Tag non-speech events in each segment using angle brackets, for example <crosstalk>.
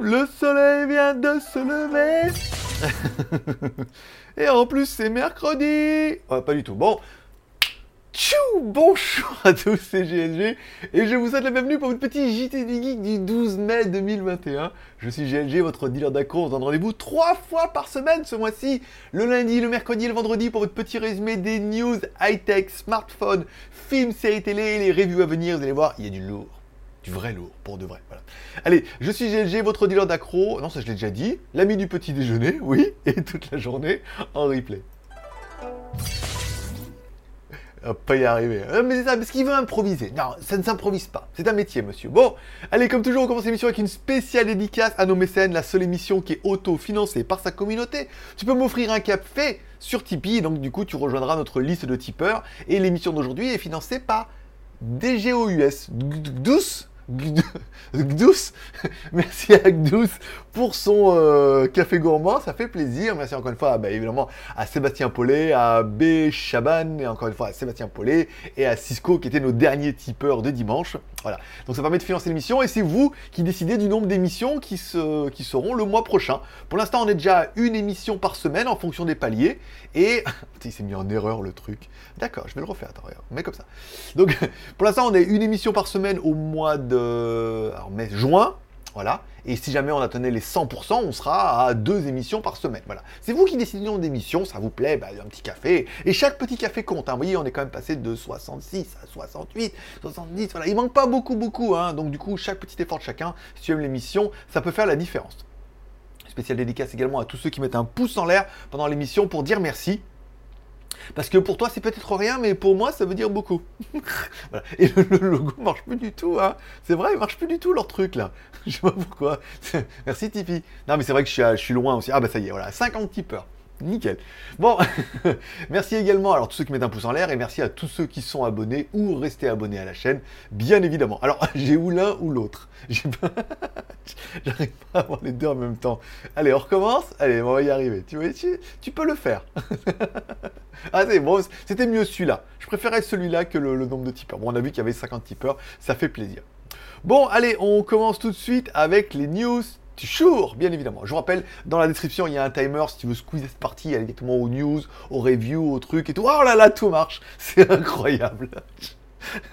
le soleil vient de se lever. <laughs> Et en plus, c'est mercredi. Ouais, pas du tout. Bon. Tchou Bonjour à tous, c'est GLG et je vous souhaite la bienvenue pour votre petit JT du Geek du 12 mai 2021. Je suis GLG, votre dealer d'accro. On se donne rendez-vous trois fois par semaine ce mois-ci, le lundi, le mercredi et le vendredi pour votre petit résumé des news high-tech, smartphones, films, séries télé et les reviews à venir. Vous allez voir, il y a du lourd. Du vrai lourd, pour de vrai. Allez, je suis GLG, votre dealer d'accro. Non, ça je l'ai déjà dit. L'ami du petit déjeuner, oui, <laughs> et toute la journée en replay. Pas y arriver. Euh, mais c'est ça, parce qu'il veut improviser. Non, ça ne s'improvise pas. C'est un métier, monsieur. Bon, allez, comme toujours, on commence l'émission avec une spéciale dédicace à nos mécènes, la seule émission qui est auto-financée par sa communauté. Tu peux m'offrir un café sur Tipeee, donc du coup, tu rejoindras notre liste de tipeurs. Et l'émission d'aujourd'hui est financée par DGOUS. Douce <laughs> Gdous, <laughs> merci à Gdous pour son euh, café gourmand, ça fait plaisir. Merci encore une fois, bah, évidemment, à Sébastien Paulet, à B. Chaban, et encore une fois à Sébastien Paulet et à Cisco qui étaient nos derniers tipeurs de dimanche. Voilà. Donc ça permet de financer l'émission et c'est vous qui décidez du nombre d'émissions qui, se, qui seront le mois prochain. Pour l'instant, on est déjà à une émission par semaine en fonction des paliers. Et <laughs> il s'est mis en erreur le truc. D'accord, je vais le refaire. Attends, regarde, mais comme ça. Donc pour l'instant, on est une émission par semaine au mois de alors, mai, juin. Voilà. Et si jamais on atteignait les 100%, on sera à deux émissions par semaine. Voilà. C'est vous qui décidez du nombre d'émissions, ça vous plaît, bah, un petit café. Et chaque petit café compte. Hein. Vous voyez, on est quand même passé de 66 à 68, 70. Voilà. Il manque pas beaucoup, beaucoup. Hein. Donc du coup, chaque petit effort de chacun, si tu aimes l'émission, ça peut faire la différence. Spécial dédicace également à tous ceux qui mettent un pouce en l'air pendant l'émission pour dire merci. Parce que pour toi, c'est peut-être rien, mais pour moi, ça veut dire beaucoup. <laughs> Et le, le, logo marche plus du tout, hein. C'est vrai, il marche plus du tout leur truc là. <laughs> Je sais pas pourquoi. <laughs> Merci Tipeee. Non, mais c'est vrai que je suis, je suis, loin aussi. Ah bah ça y est, voilà, 50 tipeurs. Nickel. Bon, <laughs> merci également à tous ceux qui mettent un pouce en l'air et merci à tous ceux qui sont abonnés ou restés abonnés à la chaîne, bien évidemment. Alors, <laughs> j'ai ou l'un ou l'autre? <laughs> J'arrive pas à avoir les deux en même temps. Allez, on recommence? Allez, on va y arriver. Tu, vois, tu, peux le faire. ah, c'est bon, c'était mieux celui-là. Je préférais celui-là que le, le, nombre de tipeurs. Bon, on a vu qu'il y avait 50 tipeurs, ça fait plaisir. Bon, allez, on commence tout de suite avec les news Toujours, bien évidemment. Je vous rappelle, dans la description, il y a un timer. Si tu veux squeeze cette partie, aller directement aux news, aux reviews, aux trucs et tout. Oh là là, tout marche. <laughs> C'est incroyable. <laughs>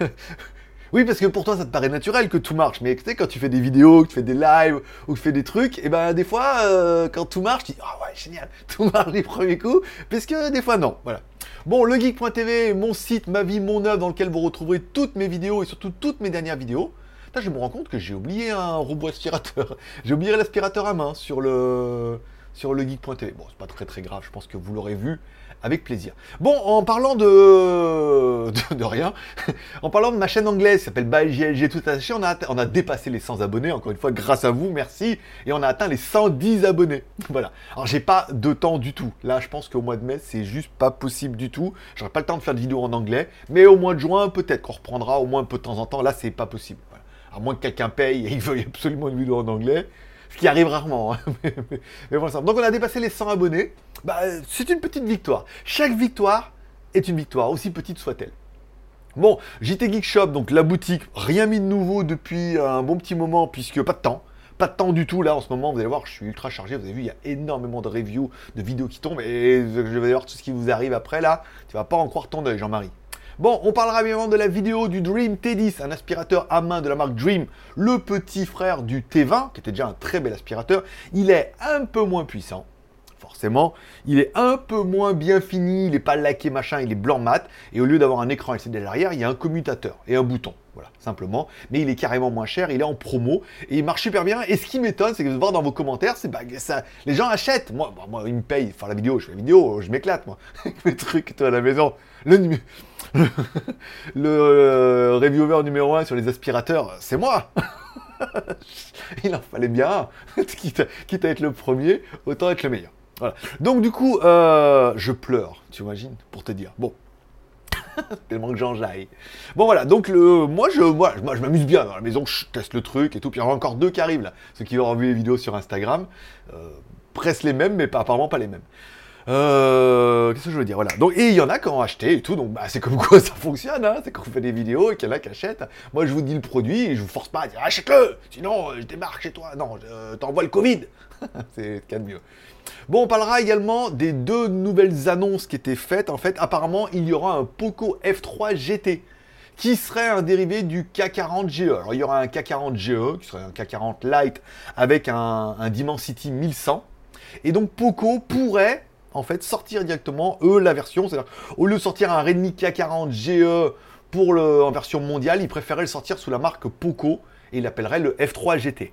oui, parce que pour toi, ça te paraît naturel que tout marche. Mais tu sais, quand tu fais des vidéos, que tu fais des lives ou que tu fais des trucs, et ben des fois, euh, quand tout marche, tu dis Ah ouais, génial, <laughs> tout marche du premier coup. Parce que des fois, non. Voilà. Bon, legeek.tv, mon site, ma vie, mon œuvre, dans lequel vous retrouverez toutes mes vidéos et surtout toutes mes dernières vidéos. Là, je me rends compte que j'ai oublié un robot aspirateur. <laughs> j'ai oublié l'aspirateur à main sur le sur le geek.tv. Bon, c'est pas très très grave, je pense que vous l'aurez vu avec plaisir. Bon, en parlant de, <laughs> de, de rien, <laughs> en parlant de ma chaîne anglaise qui s'appelle ByGLG tout attaché, on a, on a dépassé les 100 abonnés, encore une fois, grâce à vous, merci, et on a atteint les 110 abonnés. Voilà. Alors, j'ai pas de temps du tout. Là, je pense qu'au mois de mai, c'est juste pas possible du tout. J'aurai pas le temps de faire de vidéos en anglais, mais au mois de juin, peut-être qu'on reprendra au moins un peu de temps en temps. Là, c'est pas possible. À moins que quelqu'un paye et il veuille absolument une vidéo en anglais ce qui arrive rarement. Hein. <laughs> mais, mais, mais. Donc on a dépassé les 100 abonnés. Bah, c'est une petite victoire. Chaque victoire est une victoire, aussi petite soit-elle. Bon, JT Geek Shop, donc la boutique, rien mis de nouveau depuis un bon petit moment, puisque pas de temps. Pas de temps du tout là en ce moment, vous allez voir, je suis ultra chargé, vous avez vu, il y a énormément de reviews, de vidéos qui tombent, et je vais voir tout ce qui vous arrive après là, tu vas pas en croire ton œil, Jean-Marie. Bon, on parlera évidemment de la vidéo du Dream T10, un aspirateur à main de la marque Dream, le petit frère du T20, qui était déjà un très bel aspirateur. Il est un peu moins puissant, forcément. Il est un peu moins bien fini, il n'est pas laqué machin, il est blanc mat. Et au lieu d'avoir un écran LCD à l'arrière, il y a un commutateur et un bouton. Voilà, simplement. Mais il est carrément moins cher, il est en promo et il marche super bien. Et ce qui m'étonne, c'est que de voir dans vos commentaires, c'est bah, ça, les gens achètent. Moi, bah, moi, ils me payent faire la vidéo, je fais la vidéo, je m'éclate, moi. <laughs> Mes trucs, toi, à la maison. Le, <laughs> le, euh, reviewer numéro 1 sur les aspirateurs, c'est moi. <laughs> il en fallait bien. quitte, à, quitte à être le premier, autant être le meilleur. Voilà. Donc du coup, euh, je pleure, tu imagines, pour te dire. Bon. <laughs> Tellement que j'en jaille. Bon voilà, donc le, moi je, moi, m'amuse bien dans la maison, je teste le truc et tout. Puis il y en a encore deux qui arrivent là. Ceux qui auront vu les vidéos sur Instagram, euh, presque les mêmes, mais apparemment pas les mêmes. Euh, Qu'est-ce que je veux dire Voilà. Donc, et il y en a qui ont acheté et tout. Donc, bah, c'est comme quoi <laughs> ça fonctionne. Hein, c'est qu'on fait des vidéos et qu'il y en a qui achètent. Moi, je vous dis le produit et je vous force pas à dire achète-le Sinon, euh, je débarque chez toi. Non, euh, t'envoies le Covid. <laughs> c'est ce de mieux. Bon, on parlera également des deux nouvelles annonces qui étaient faites. En fait, apparemment, il y aura un Poco F3 GT qui serait un dérivé du K40 GE. Alors, il y aura un K40 GE, qui serait un K40 Lite, avec un, un Dimensity 1100. Et donc, Poco pourrait, en fait, sortir directement, eux, la version. C'est-à-dire, au lieu de sortir un Redmi K40 GE pour le, en version mondiale, ils préféraient le sortir sous la marque Poco, et il l'appellerait le F3 GT.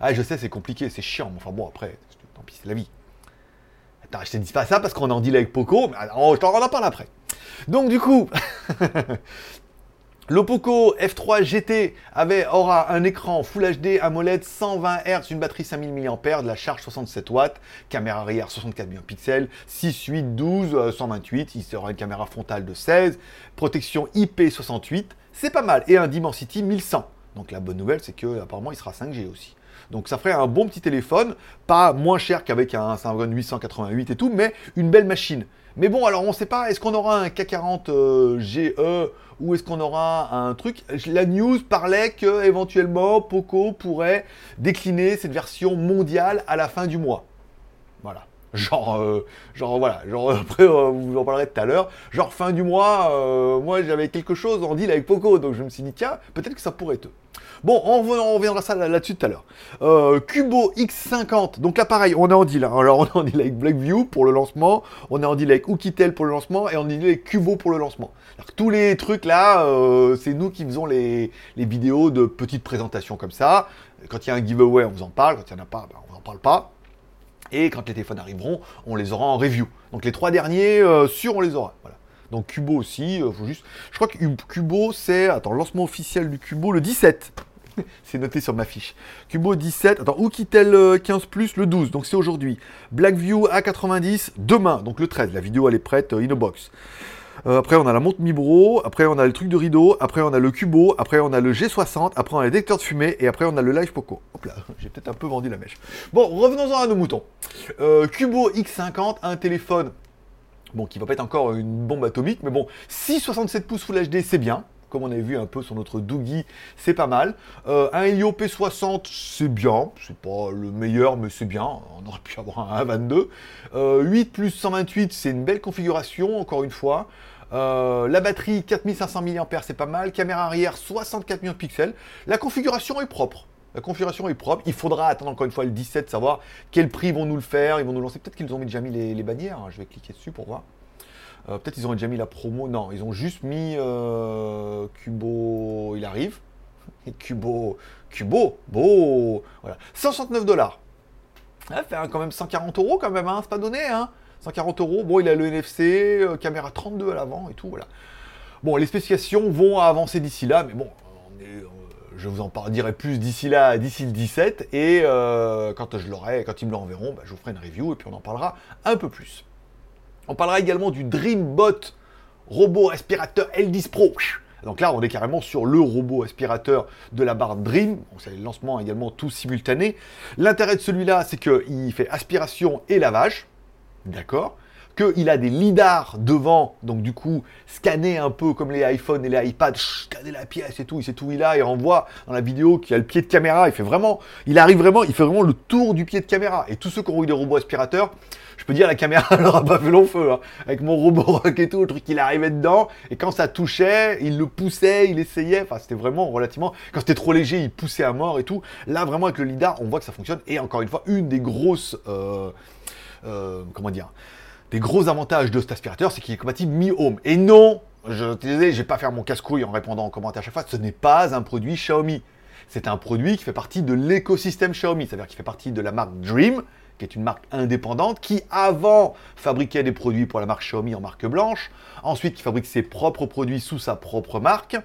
Ah, je sais, c'est compliqué, c'est chiant, mais enfin bon, après, tant pis, c'est la vie. Attends, je te dis pas ça parce qu'on est en deal avec Poco, mais on, on en parle après. Donc, du coup, <laughs> Le Poco F3 GT avait, aura un écran Full HD AMOLED 120 Hz, une batterie 5000 mAh, de la charge 67 watts, caméra arrière 64 millions de pixels, 6, 8, 12, 128, il sera une caméra frontale de 16, protection IP68, c'est pas mal, et un Dimensity 1100. Donc la bonne nouvelle, c'est que apparemment il sera 5G aussi. Donc ça ferait un bon petit téléphone, pas moins cher qu'avec un Snapdragon 888 et tout, mais une belle machine. Mais bon, alors on ne sait pas, est-ce qu'on aura un K40 euh, GE ou est-ce qu'on aura un truc? La news parlait que éventuellement Poco pourrait décliner cette version mondiale à la fin du mois. Genre, euh, genre voilà, genre <laughs> après euh, vous en parlerez tout à l'heure. Genre fin du mois, moi j'avais quelque chose en deal avec Poco, donc je me suis dit tiens, peut-être que ça pourrait être. Bon, on, reviendra ça là-dessus tout à l'heure. Euh, Cubo X50, donc là pareil, on est en deal. Hein. Alors <laughs> on est en deal avec Blackview pour le lancement, on est en deal avec Oukitel pour le lancement, et on est en deal avec Cubo pour le lancement. Alors, tous les trucs là, euh, c'est nous qui faisons les, vidéos de petites présentations comme ça. Quand il y a un giveaway, on vous en parle, quand il n'y en a pas, ben, on n'en parle pas. Et quand les téléphones arriveront, on les aura en review. Donc les trois derniers, euh, sûr, on les aura. Donc Cubo aussi, euh, faut juste. Je crois que Cubo, c'est. Attends, lancement officiel du Cubo le 17. <laughs> c'est noté sur ma fiche. Cubo 17. Attends, Oukitel 15 euh, Plus le 12. Donc c'est aujourd'hui. Blackview A90 demain. Donc le 13. La vidéo elle est prête, euh, Innobox. après, on a la montre Mibro. Après, on a le truc de rideau. Après, on a le Cubo. Après, on a le G60. Après, on a le détecteur de fumée. Et après, on a le Live Poco. Hop là, <laughs> j'ai peut-être un peu vendu la mèche. Bon, revenons-en à nos moutons. Cubo X50, un téléphone bon, qui va pas être encore une bombe atomique, mais bon, si 67 pouces Full HD, c'est bien. Comme on avait vu un peu sur notre Doogie, c'est pas mal. Euh, un Helio P60, c'est bien. C'est pas le meilleur, mais c'est bien. On aurait pu avoir un 22. 8 plus 128, c'est une belle configuration, encore une fois. Euh, la batterie 4500 mAh, c'est pas mal. Caméra arrière 64 millions de pixels. La configuration est propre. La configuration est propre. Il faudra attendre encore une fois le 17, savoir quel prix vont nous le faire. Ils vont nous lancer. Peut-être qu'ils ont déjà mis les, bannières. Hein. Je vais cliquer dessus pour voir. Euh, peut-être qu'ils ont déjà mis la promo. Non, ils ont juste mis euh, Cubo. Il arrive. Cubo. Cubo. Beau. Voilà. 169 dollars. Ça fait quand même 140 euros quand même. Hein. C'est pas donné. Hein. 140 euros. Bon, il a le NFC. Euh, caméra 32 à l'avant et tout. Voilà. Bon, les spécifications vont avancer d'ici là. Mais bon, je vous en dirai plus d'ici là, d'ici le 17, et quand je l'aurai, quand ils me l'enverront, bah, je vous ferai une review et puis on en parlera un peu plus. On parlera également du Dreambot robot aspirateur L10 Pro. Donc là, on est carrément sur le robot aspirateur de la barre Dream. c'est le lancement également tout simultané. L'intérêt de celui-là, c'est qu'il fait aspiration et lavage. D'accord qu'il a des lidars devant, donc du coup, scanner un peu comme les iPhones et les iPads, scanner la pièce et tout, il sait tout il a, et on voit dans la vidéo qu'il a le pied de caméra, il fait vraiment, il arrive vraiment, il fait vraiment le tour du pied de caméra. Et tous ceux qui ont eu des robots aspirateurs, je peux dire, la caméra <laughs> leur a pas fait long feu, hein. avec mon robot et tout, le truc, il arrivait dedans, et quand ça touchait, il le poussait, il essayait, enfin, c'était vraiment relativement, quand c'était trop léger, il poussait à mort et tout. Là, vraiment, avec le lidar, on voit que ça fonctionne, et encore une fois, une des grosses, euh, euh, comment dire, des gros avantages de cet aspirateur, c'est qu'il est compatible Mi Home. Et non, je disais, je vais pas faire mon casse-couille en répondant aux commentaires à chaque fois, ce n'est pas un produit Xiaomi. C'est un produit qui fait partie de l'écosystème Xiaomi, c'est-à-dire qui fait partie de la marque Dream, qui est une marque indépendante, qui avant fabriquait des produits pour la marque Xiaomi en marque blanche, ensuite qui fabrique ses propres produits sous sa propre marque,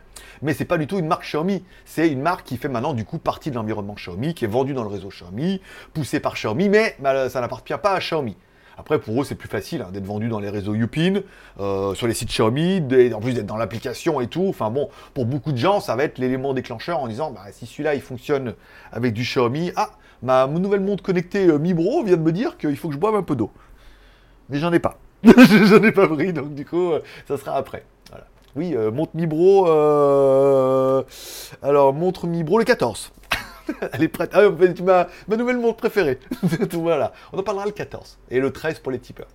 mais c'est pas du tout une marque Xiaomi, c'est une marque qui fait maintenant du coup partie de l'environnement Xiaomi, qui est vendue dans le réseau Xiaomi, poussée par Xiaomi, mais bah, ça n'appartient pas à Xiaomi. Après, pour eux, c'est plus facile hein, d'être vendu dans les réseaux Yupin, euh, sur les sites Xiaomi, en plus d'être dans l'application et tout. Enfin bon, pour beaucoup de gens, ça va être l'élément déclencheur en disant, bah, si celui-là, il fonctionne avec du Xiaomi, ah, ma nouvelle montre connectée euh, Mi Bro vient de me dire qu'il faut que je boive un peu d'eau. mais j'en ai pas. <laughs> j'en ai pas pris, donc du coup, euh, ça sera après. Voilà. Oui, euh, montre Mibro. Alors, montre Mibro le 14. <laughs> Elle est prête. Ah, ma, nouvelle montre préférée. <laughs> voilà. On en parlera le 14. Et le 13 pour les tipeurs.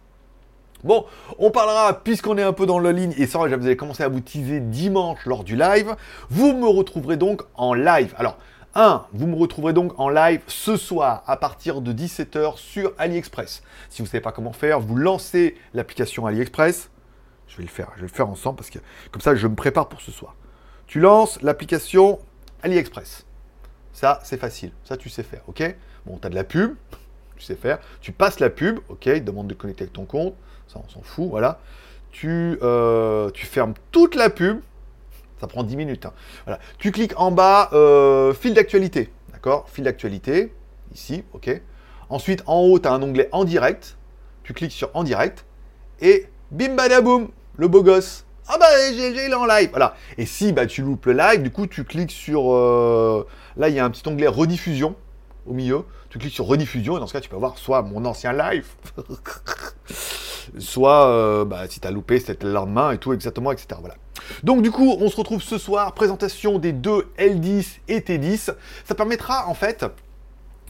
Bon, on parlera, puisqu'on est un peu dans la ligne, et ça, vous allez commencer à vous teaser dimanche lors du live, vous me retrouverez donc en live. Alors, 1. Vous me retrouverez donc en live ce soir à partir de 17h sur AliExpress. Si vous ne savez pas comment faire, vous lancez l'application AliExpress. Je vais le faire, je vais le faire ensemble parce que comme ça je me prépare pour ce soir. Tu lances l'application AliExpress. Ça, c'est facile. Ça, tu sais faire, ok? Bon, tu as de la pub, <laughs> tu sais faire. Tu passes la pub, ok? Il demande de connecter avec ton compte. Ça, on s'en fout, voilà. Tu, euh, fermes toute la pub. Ça prend 10 minutes. Hein. Tu cliques en bas, euh, fil d'actualité. D'accord? Fil d'actualité. Ici, ok? Ensuite, en haut, tu as un onglet en direct. Tu cliques sur en direct. Et bim badaboum, le beau gosse. Ah bah j'ai il est live, voilà. Et si bah tu loupes le live, du coup tu cliques sur euh, là il y a un petit onglet rediffusion au milieu. Tu cliques sur rediffusion et dans ce cas tu peux voir soit mon ancien live, <laughs> soit euh, bah, si tu as loupé c'était le lendemain et tout exactement etc. Voilà. Donc du coup on se retrouve ce soir présentation des deux L10 et T10. Ça permettra en fait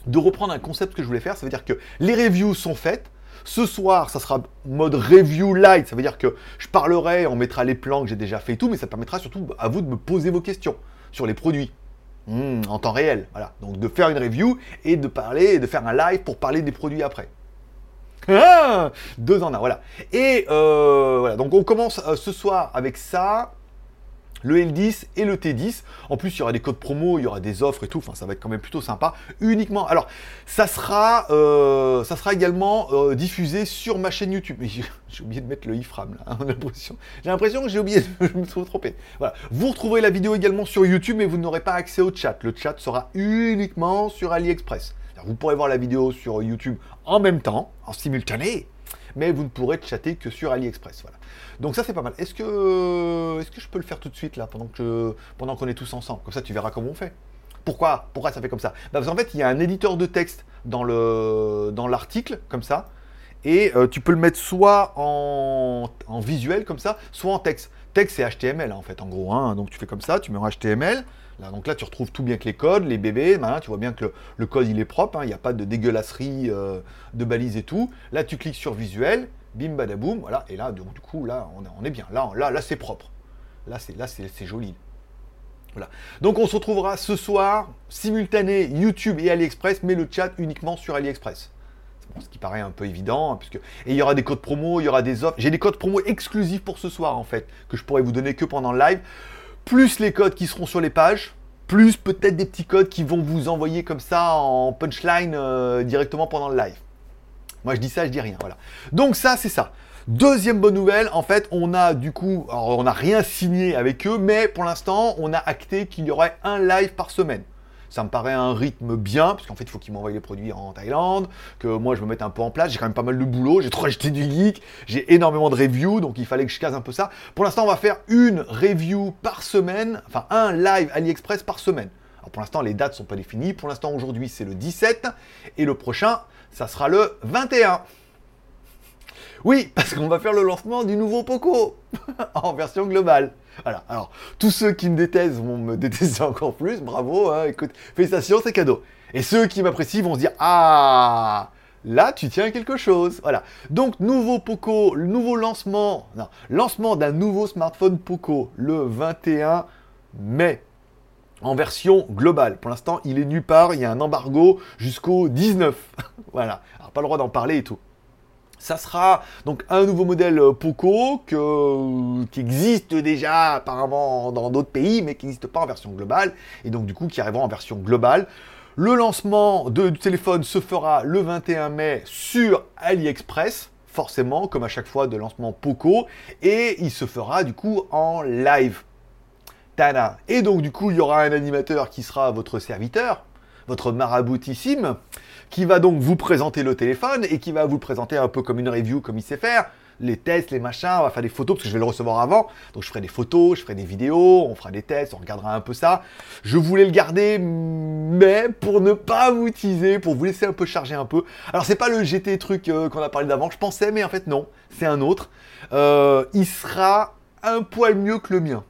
de reprendre un concept que je voulais faire. Ça veut dire que les reviews sont faites. Ce soir, ça sera mode review light. Ça veut dire que je parlerai, on mettra les plans que j'ai déjà fait et tout, mais ça permettra surtout à vous de me poser vos questions sur les produits. Hmm, en temps réel, voilà. Donc de faire une review et de parler, de faire un live pour parler des produits après. <laughs> Deux en un, voilà. Et euh, voilà, donc on commence euh, ce soir avec ça le L10 et le T10. En plus, il y aura des codes promo, il y aura des offres et tout. Enfin, ça va être quand même plutôt sympa. Uniquement. Alors, ça sera, euh, également euh, diffusé sur ma chaîne YouTube. <laughs> J'ai oublié de mettre le ifram. Hein, <laughs> j'ai l'impression que j'ai oublié. je <laughs> me suis trompé. Voilà. Vous retrouverez la vidéo également sur YouTube, mais vous n'aurez pas accès au chat. Le chat sera uniquement sur AliExpress. Vous pourrez voir la vidéo sur YouTube en même temps, en simultané, mais vous ne pourrez chatter que sur AliExpress. Voilà. Donc ça c'est pas mal. Est-ce que, est que je peux le faire tout de suite là, pendant que pendant qu'on est tous ensemble? Comme ça tu verras comment on fait. Pourquoi Pourquoi ça fait comme ça? Bah, Parce qu'en fait il y a un éditeur de texte dans le dans l'article comme ça, et euh, tu peux le mettre soit en, visuel comme ça, soit en texte. Texte c'est HTML en fait en gros. Hein. Donc tu fais comme ça, tu mets en HTML. Là, donc là, tu retrouves tout bien que les codes, les bébés, tu vois bien que le, code il est propre, hein. il n'y a pas de dégueulasserie euh, de balises et tout. Là, tu cliques sur visuel, bim badaboum, voilà, et là, du coup, là, on, est bien. Là, là, là c'est propre. Là, c'est là, c'est joli. Voilà. Donc, on se retrouvera ce soir, simultané YouTube et AliExpress, mais le chat uniquement sur AliExpress. ce qui paraît un peu évident, hein, puisque et il y aura des codes promo, il y aura des offres. J'ai des codes promo exclusifs pour ce soir, en fait, que je pourrais vous donner que pendant le live, plus les codes qui seront sur les pages, plus peut-être des petits codes qui vont vous envoyer comme ça en punchline euh, directement pendant le live. Moi, je dis ça, je dis rien. Voilà. Donc ça, c'est ça. Deuxième bonne nouvelle, en fait, on a du coup, on n'a rien signé avec eux, mais pour l'instant, on a acté qu'il y aurait un live par semaine. Ça me paraît un rythme bien, parce qu'en fait, il faut qu'ils m'envoient les produits en Thaïlande, que moi, je me mette un peu en place. J'ai quand même pas mal de boulot, j'ai trop acheté du geek, j'ai énormément de reviews, donc il fallait que je case un peu ça. Pour l'instant, on va faire une review par semaine, enfin un live AliExpress par semaine. Alors pour l'instant, les dates sont pas définies. Pour l'instant, aujourd'hui, c'est le 17, et le prochain, ça sera le 21. Oui, parce qu'on va faire le lancement du nouveau Poco <laughs> en version globale. Voilà, alors tous ceux qui me détestent vont me détester <laughs> encore plus, bravo, hein, écoute, félicitations, c'est cadeau. Et ceux qui m'apprécient vont se dire Ah Là, tu tiens quelque chose. Voilà. Donc, nouveau Poco, nouveau lancement, non, lancement d'un nouveau smartphone Poco le 21 mai en version globale. Pour l'instant, il est nulle part, il y a un embargo jusqu'au 19. <laughs> voilà. Alors, pas le droit d'en parler et tout. Ça sera donc un nouveau modèle euh, Poco que, qui existe déjà apparemment dans d'autres pays, mais qui n'existe pas en version globale, et donc du coup qui arrivera en version globale. Le lancement de, du téléphone se fera le 21 mai sur AliExpress, forcément, comme à chaque fois de lancement Poco, et il se fera du coup en live. Tana. Et donc du coup, il y aura un animateur qui sera votre serviteur, votre maraboutissime, qui va donc vous présenter le téléphone et qui va vous présenter un peu comme une review, comme il sait faire. les tests, les machins, on va faire des photos, parce que je vais le recevoir avant. Donc je ferai des photos, je ferai des vidéos, on fera des tests, on regardera un peu ça. Je voulais le garder, mais pour ne pas vous teaser, pour vous laisser un peu charger un peu. Alors c'est pas le GT truc euh, qu'on a parlé d'avant, je pensais, mais en fait non, c'est un autre. Euh, il sera un poil mieux que le mien.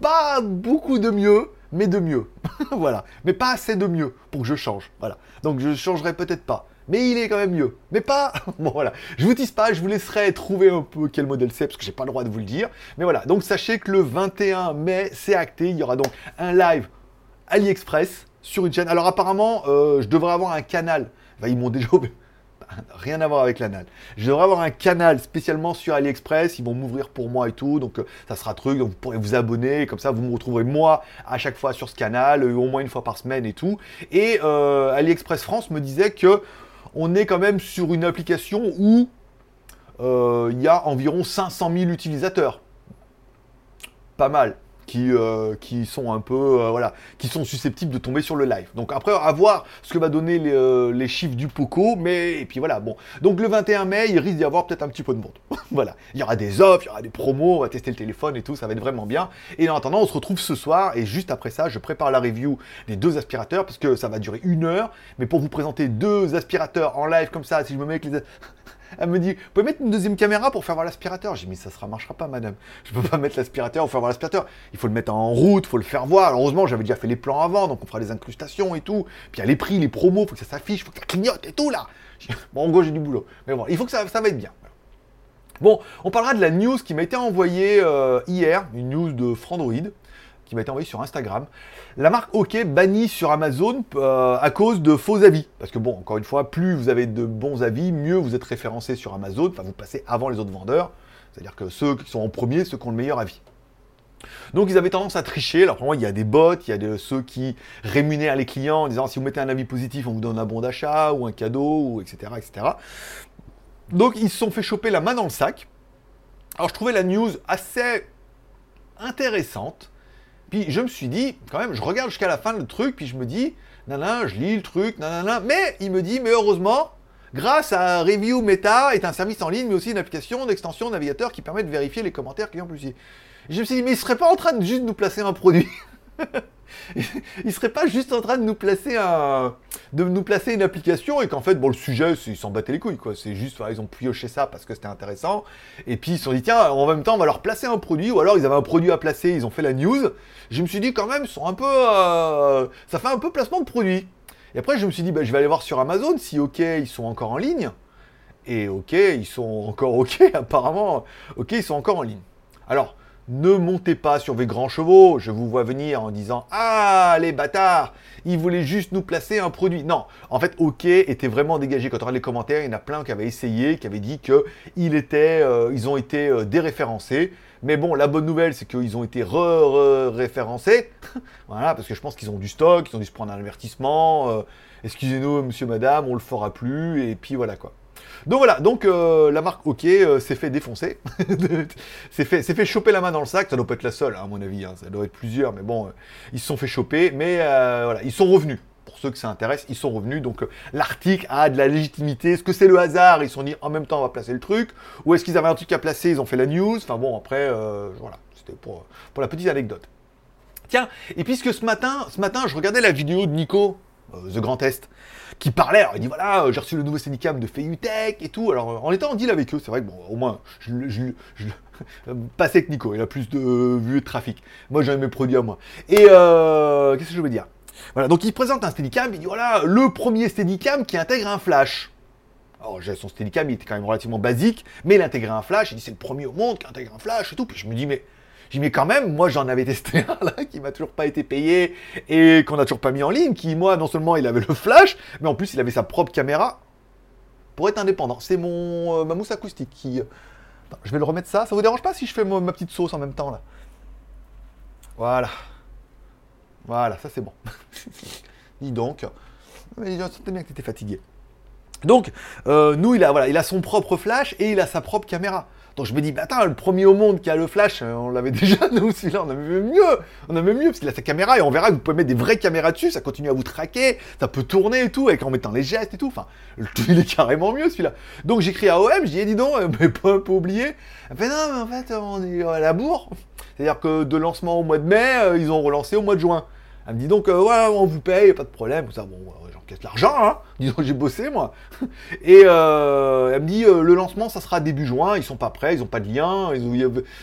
Pas beaucoup de mieux, mais de mieux. <laughs> voilà. Mais pas assez de mieux pour que je change. Voilà. Donc je changerai peut-être pas. Mais il est quand même mieux. Mais pas. <laughs> bon voilà. Je vous dis pas, je vous laisserai trouver un peu quel modèle c'est, parce que j'ai pas le droit de vous le dire. Mais voilà. Donc sachez que le 21 mai, c'est acté. Il y aura donc un live AliExpress sur une chaîne. Alors apparemment, euh, je devrais avoir un canal. ils m'ont déjà <laughs> rien à voir avec l'anal. Je devrais avoir un canal spécialement sur AliExpress, ils vont m'ouvrir pour moi et tout, donc euh, ça sera truc, donc vous pourrez vous abonner, comme ça vous me retrouverez moi à chaque fois sur ce canal, euh, au moins une fois par semaine et tout. Et euh, AliExpress France me disait que on est quand même sur une application où il y a environ 500 000 utilisateurs. Pas mal qui, euh, qui sont un peu, euh, voilà, qui sont susceptibles de tomber sur le live. Donc après, à voir ce que va donner les, euh, chiffres du Poco, mais, et puis voilà, bon. Donc le 21 mai, il risque d'y avoir peut-être un petit peu de monde. <laughs> voilà. Il y aura des offres, il y aura des promos, on va tester le téléphone et tout, ça va être vraiment bien. Et en attendant, on se retrouve ce soir, et juste après ça, je prépare la review des deux aspirateurs, parce que ça va durer une heure, mais pour vous présenter deux aspirateurs en live comme ça, si je me mets avec les... <laughs> Elle me dit, vous pouvez mettre une deuxième caméra pour faire voir l'aspirateur? J'ai dit, mais ça ne marchera pas, madame. Je ne peux pas mettre l'aspirateur pour faire voir l'aspirateur. Il faut le mettre en route, il faut le faire voir. heureusement, j'avais déjà fait les plans avant, donc on fera les incrustations et tout. Puis il y a les prix, les promos, il faut que ça s'affiche, il faut que ça clignote et tout, là. Bon, en gros, j'ai du boulot. Mais bon, il faut que ça, ça va être bien. Bon, on parlera de la news qui m'a été envoyée euh, hier, une news de Frandroid qui m'a été envoyé sur Instagram. La marque OK bannie sur Amazon euh, à cause de faux avis. Parce que bon, encore une fois, plus vous avez de bons avis, mieux vous êtes référencé sur Amazon. Enfin, vous passez avant les autres vendeurs. C'est-à-dire que ceux qui sont en premier, ceux qui ont le meilleur avis. Donc ils avaient tendance à tricher. Alors pour il y a des bots, il y a ceux qui rémunèrent les clients en disant si vous mettez un avis positif, on vous donne un bon d'achat ou un cadeau, ou etc., etc. Donc ils se sont fait choper la main dans le sac. Alors je trouvais la news assez intéressante. Puis je me suis dit, quand même, je regarde jusqu'à la fin le truc, puis je me dis, nanana, je lis le truc, nanana, mais il me dit, mais heureusement, grâce à Review Meta est un service en ligne, mais aussi une application d'extension navigateur qui permet de vérifier les commentaires clients plus. Je me suis dit, mais il serait pas en train de juste nous placer un produit? <laughs> <laughs> il serait pas juste en train de nous placer un, de nous placer une application et qu'en fait, bon, le sujet, ils s'en battaient les couilles, quoi. C'est juste, ils ont pioché ça parce que c'était intéressant. Et puis, ils se sont dit, tiens, en même temps, on va leur placer un produit, ou alors ils avaient un produit à placer, ils ont fait la news. Je me suis dit, quand même, ils sont un peu, euh, ça fait un peu placement de produit. Et après, je me suis dit, bah, je vais aller voir sur Amazon si, ok, ils sont encore en ligne. Et ok, ils sont encore ok, <laughs> apparemment. Ok, ils sont encore en ligne. Alors, ne montez pas sur vos grands chevaux, je vous vois venir en disant Ah, les bâtards, ils voulaient juste nous placer un produit. Non, en fait, OK était vraiment dégagé. Quand on regarde les commentaires, il y en a plein qui avaient essayé, qui avaient dit qu'ils étaient, euh, ils ont été euh, déréférencés. Mais bon, la bonne nouvelle, c'est qu'ils ont été re-référencés. <laughs> voilà, parce que je pense qu'ils ont du stock, ils ont dû se prendre un avertissement. Euh, excusez-nous, monsieur, madame, on le fera plus. Et puis voilà quoi. Donc voilà, donc euh, la marque OK euh, s'est fait défoncer, <laughs> s'est fait, fait choper la main dans le sac, ça doit pas être la seule hein, à mon avis, hein. ça doit être plusieurs, mais bon, euh, ils se sont fait choper, mais voilà, ils sont revenus. Pour ceux que ça intéresse, ils sont revenus. Donc l'article a de la légitimité. Est-ce que c'est le hasard? Ils se sont dit en même temps on va placer le truc. Ou est-ce qu'ils avaient un truc à placer? Ils ont fait la news. Enfin bon, après, voilà, c'était pour, pour la petite anecdote. Tiens, et puisque ce matin, ce matin, je regardais la vidéo de Nico, The Grand Est, qui parlait. Alors, il dit voilà, j'ai reçu le nouveau Steadicam de Feutech et tout. Alors, en étant en deal avec eux, c'est vrai que bon, au moins, je, je, avec <laughs> Nico, il a plus de vues de trafic. Moi, j'ai mes produits à moi. Et euh, qu'est-ce que je veux dire? Voilà, donc il présente un Steadicam, il dit voilà, le premier Steadicam qui intègre un flash. Alors, j'ai son Steadicam, il était quand même relativement basique, mais il intégrait un flash. Il dit c'est le premier au monde qui intègre un flash et tout. Puis je me dis mais j'ai mais quand même, moi j'en avais testé <laughs> un là qui m'a toujours pas été payé et qu'on a toujours pas mis en ligne, qui moi non seulement il avait le flash, mais en plus il avait sa propre caméra pour être indépendant. C'est mon euh, ma mousse acoustique qui. je vais le remettre ça. Ça vous dérange pas si je fais ma, petite sauce en même temps là? Voilà. Voilà, ça c'est bon. <laughs> Dis donc. Mais bien que tu étais fatigué. Donc, euh, nous, il a, voilà, il a son propre flash et il a sa propre caméra. Donc je me dis, bah attends, le premier au monde qui a le flash, euh, on l'avait <laughs> déjà, nous aussi, là, on avait mieux. On avait mieux, parce qu'il a sa caméra, et on verra que vous pouvez mettre des vraies caméras dessus, ça continue à vous traquer, ça peut tourner et tout, avec en mettant les gestes et tout. Enfin, <laughs> il est carrément mieux, celui-là. Donc j'écris à OM, je dis, eh, dis donc, mais pas, pas oublier. Elle fait, non, mais en fait, on est à la bourre. C'est-à-dire que de lancement au mois de mai, euh, ils ont relancé au mois de juin. Elle me dit donc, euh, ouais, on vous paye, pas de problème, ça. Bon, j'encaisse l'argent, hein. <laughs> Disons j'ai bossé, moi. <laughs> Et euh, elle me dit, le lancement, ça sera début juin, ils sont pas prêts, ils ont pas de lien.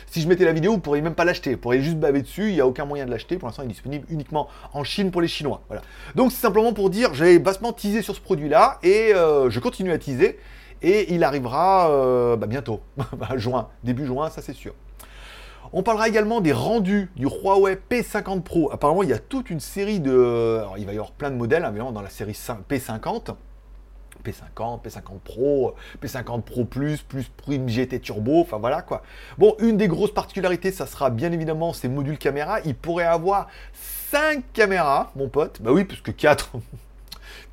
si je mettais la vidéo, vous pourriez même pas l'acheter. Vous pourriez juste baver dessus, il n'y a aucun moyen de l'acheter. Pour l'instant, il est disponible uniquement en Chine pour les Chinois. Voilà. Donc, c'est simplement pour dire, j'ai bassement teasé sur ce produit-là, et je continue à teaser. Et il arrivera bah, bientôt, <laughs> bah, juin, début juin, ça c'est sûr. On parlera également des rendus du Huawei P50 Pro. Apparemment, il y a toute une série de... Alors, il va y avoir plein de modèles, hein, évidemment, dans la série P50. P50, P50 Pro, P50 Pro Plus, plus Prime GT Turbo, enfin voilà quoi. Bon, une des grosses particularités, ça sera bien évidemment ces modules caméra. Il pourrait avoir 5 caméras, mon pote. Bah oui, puisque 4,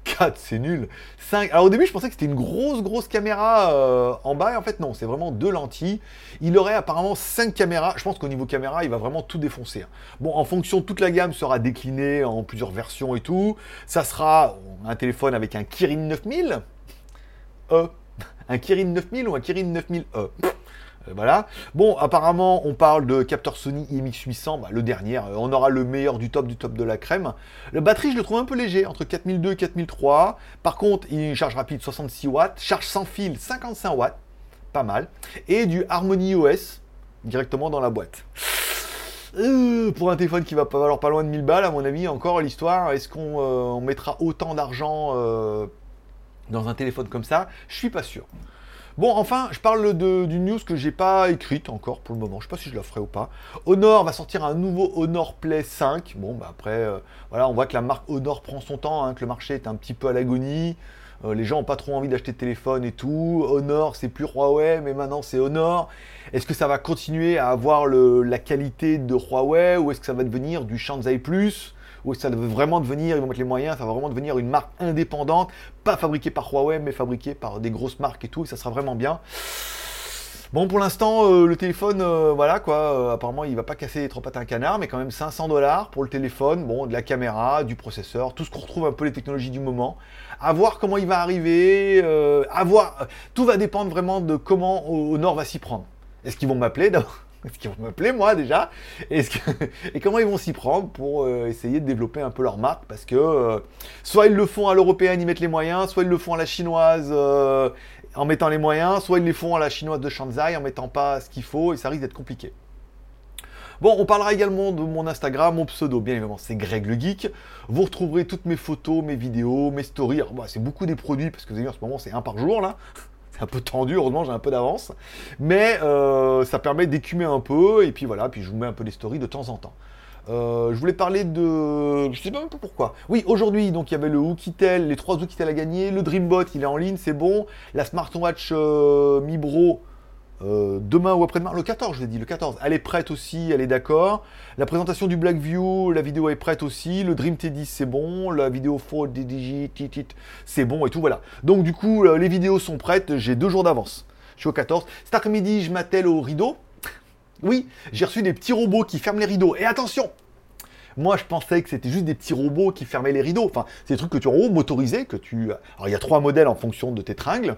4, c'est nul. 5. Alors au début, je pensais que c'était une grosse, grosse caméra euh, en bas. Et en fait, non, c'est vraiment deux lentilles. Il aurait apparemment 5 caméras. Je pense qu'au niveau caméra, il va vraiment tout défoncer. Hein. Bon, en fonction, toute la gamme sera déclinée en plusieurs versions et tout. Ça sera un téléphone avec un Kirin 9000. E. <laughs> Un Kirin 9000 ou un Kirin 9000E euh, voilà. Bon, apparemment, on parle de capteur Sony IMX800, bah, le dernier. Euh, on aura le meilleur du top du top de la crème. La batterie, je le trouve un peu léger, entre 4002 et 4003. Par contre, il une charge rapide 66 watts, charge sans fil 55 watts, pas mal. Et du Harmony OS directement dans la boîte. Euh, pour un téléphone qui va pas valoir pas loin de 1000 balles, à mon avis, encore l'histoire, est-ce qu'on mettra autant d'argent dans un téléphone comme ça? Je suis pas sûr. Bon, enfin, je parle d'une news que j'ai pas écrite encore pour le moment. Je sais pas si je la ferai ou pas. Honor va sortir un nouveau Honor Play 5. Bon, bah après, euh, voilà, on voit que la marque Honor prend son temps, hein, que le marché est un petit peu à l'agonie. Euh, les gens n'ont pas trop envie d'acheter de téléphone et tout. Honor, c'est plus Huawei, mais maintenant c'est Honor. Est-ce que ça va continuer à avoir la qualité de Huawei ou est-ce que ça va devenir du Shanzai Plus? Où ça veut vraiment devenir, ils vont mettre les moyens, ça va vraiment devenir une marque indépendante, pas fabriquée par Huawei, mais fabriquée par des grosses marques et tout, et ça sera vraiment bien. Bon, pour l'instant, euh, le téléphone, euh, voilà quoi, euh, apparemment il va pas casser les trois pattes à un canard, mais quand même 500 dollars pour le téléphone, bon, de la caméra, du processeur, tout ce qu'on retrouve un peu les technologies du moment. À voir comment il va arriver, à voir, tout va dépendre vraiment de comment Honor va s'y prendre. Est-ce qu'ils vont m'appeler d'abord? <laughs> est-ce qu'ils vont m'appeler moi déjà <laughs> Et comment ils vont s'y prendre pour euh, essayer de développer un peu leur marque? Parce que euh, soit ils le font à l'européenne, ils mettent les moyens, soit ils le font à la chinoise euh, en mettant les moyens, soit ils les font à la chinoise de Shanzai en mettant pas ce qu'il faut, et ça risque d'être compliqué. Bon, on parlera également de mon Instagram, mon pseudo, bien évidemment, c'est Greg le Geek. Vous retrouverez toutes mes photos, mes vidéos, mes stories. Bah, c'est beaucoup des produits, parce que vous avez vu, en ce moment, c'est un par jour, là un peu tendu, heureusement j'ai un peu d'avance. Mais euh, ça permet d'écumer un peu, et puis voilà, puis je vous mets un peu des stories de temps en temps. Euh, je voulais parler de... Je sais pas un peu pourquoi. Oui, aujourd'hui, donc il y avait le Oukitel, les trois Oukitel à gagner, le Dreambot, il est en ligne, c'est bon. La smartwatch euh, Mi Bro, euh, demain ou après-demain, le 14, je l'ai dit, le 14. Elle est prête aussi, elle est d'accord. La présentation du Blackview, la vidéo est prête aussi. Le Dream T10, c'est bon. La vidéo 4 DDJ, c'est bon et tout, voilà. Donc, du coup, euh, les vidéos sont prêtes. J'ai deux jours d'avance. Je suis au 14. Cet après-midi, je m'attelle au rideau. Oui, j'ai reçu des petits robots qui ferment les rideaux. Et attention, moi, je pensais que c'était juste des petits robots qui fermaient les rideaux. Enfin, c'est des trucs que tu en motorisés, que tu. Alors, il y a trois modèles en fonction de tes tringles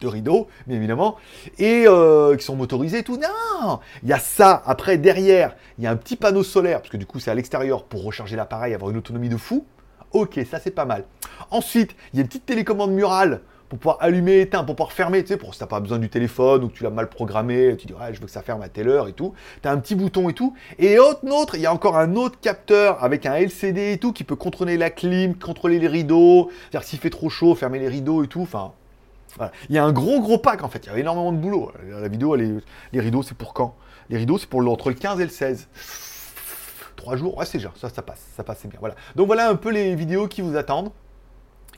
de rideaux, bien évidemment, et euh, qui sont motorisés et tout. Non Il y a ça. Après, derrière, il y a un petit panneau solaire, parce que du coup, c'est à l'extérieur pour recharger l'appareil, avoir une autonomie de fou. Ok, ça c'est pas mal. Ensuite, il y a une petite télécommande murale pour pouvoir allumer, éteindre, pour pouvoir fermer, tu sais, pour si t'as pas besoin du téléphone ou que tu l'as mal programmé, tu dis ouais, je veux que ça ferme à telle heure et tout. Tu as un petit bouton et tout. Et autre, autre, il y a encore un autre capteur avec un LCD et tout qui peut contrôler la clim, contrôler les rideaux, c'est-à-dire s'il fait trop chaud, fermer les rideaux et tout. Enfin, il y a un gros gros pack en fait, il y a énormément de boulot. La vidéo, les rideaux, c'est pour quand? Les rideaux, c'est pour entre le 15 et le 16. Trois jours, ouais, c'est déjà, ça, passe, ça passe, bien. Voilà. Donc voilà un peu les vidéos qui vous attendent.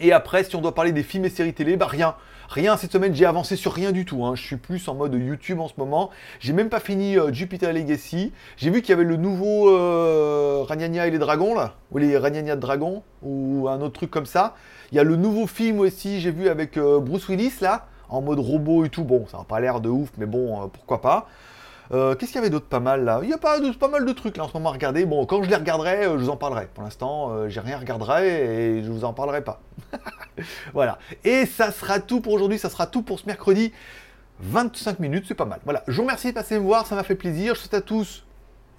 Et après, si on doit parler des films et séries télé, bah rien. Rien cette semaine, j'ai avancé sur rien du tout. Hein. Je suis plus en mode YouTube en ce moment. J'ai même pas fini euh, Jupiter Legacy. J'ai vu qu'il y avait le nouveau euh, et les dragons là, ou les Ragnagna de dragons, ou un autre truc comme ça. Il y a le nouveau film aussi, j'ai vu avec euh, Bruce Willis là, en mode robot et tout. Bon, ça n'a pas l'air de ouf, mais bon, euh, pourquoi pas. Euh, Qu'est-ce qu'il y avait d'autre pas mal là? Il y a pas, pas mal de trucs là en ce moment à regarder. Bon, quand je les regarderai, euh, je vous en parlerai. Pour l'instant, euh, j'ai rien regardé et je vous en parlerai pas. <laughs> voilà. Et ça sera tout pour aujourd'hui, ça sera tout pour ce mercredi. 25 minutes, c'est pas mal. Voilà, je vous remercie de passer me voir, ça m'a fait plaisir. Je souhaite à tous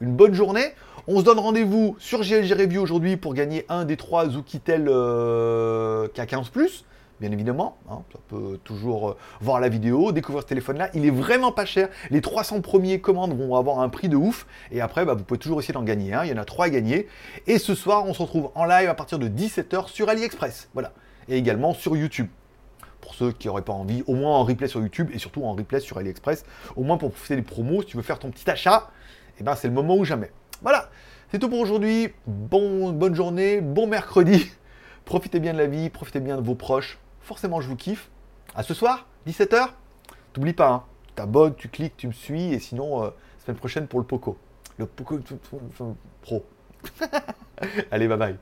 une bonne journée. On se donne rendez-vous sur GLG Review aujourd'hui pour gagner un des trois Zukitel euh, K15+, bien évidemment. hein. ça peut toujours euh, voir la vidéo, découvrir ce téléphone-là. Il est vraiment pas cher. Les 300 premiers commandes vont avoir un prix de ouf. Et après, bah, vous pouvez toujours essayer d'en gagner un. Il y en a trois à gagner. Et ce soir, on se retrouve en live à partir de 17h sur AliExpress. Voilà. Et également sur YouTube pour ceux qui n'auraient pas envie, au moins en replay sur YouTube et surtout en replay sur AliExpress, au moins pour profiter des promos, si tu veux faire ton petit achat, et ben c'est le moment ou jamais. Voilà, c'est tout pour aujourd'hui. Bon, bonne journée, bon mercredi. <laughs> Profitez bien de la vie, profitez bien de vos proches forcément je vous kiffe. À ce soir, 17h. T'oublies pas, hein, t'abonnes, tu cliques, tu me suis, et sinon, semaine prochaine pour le Poco. Le Poco Pro. Allez, bye bye.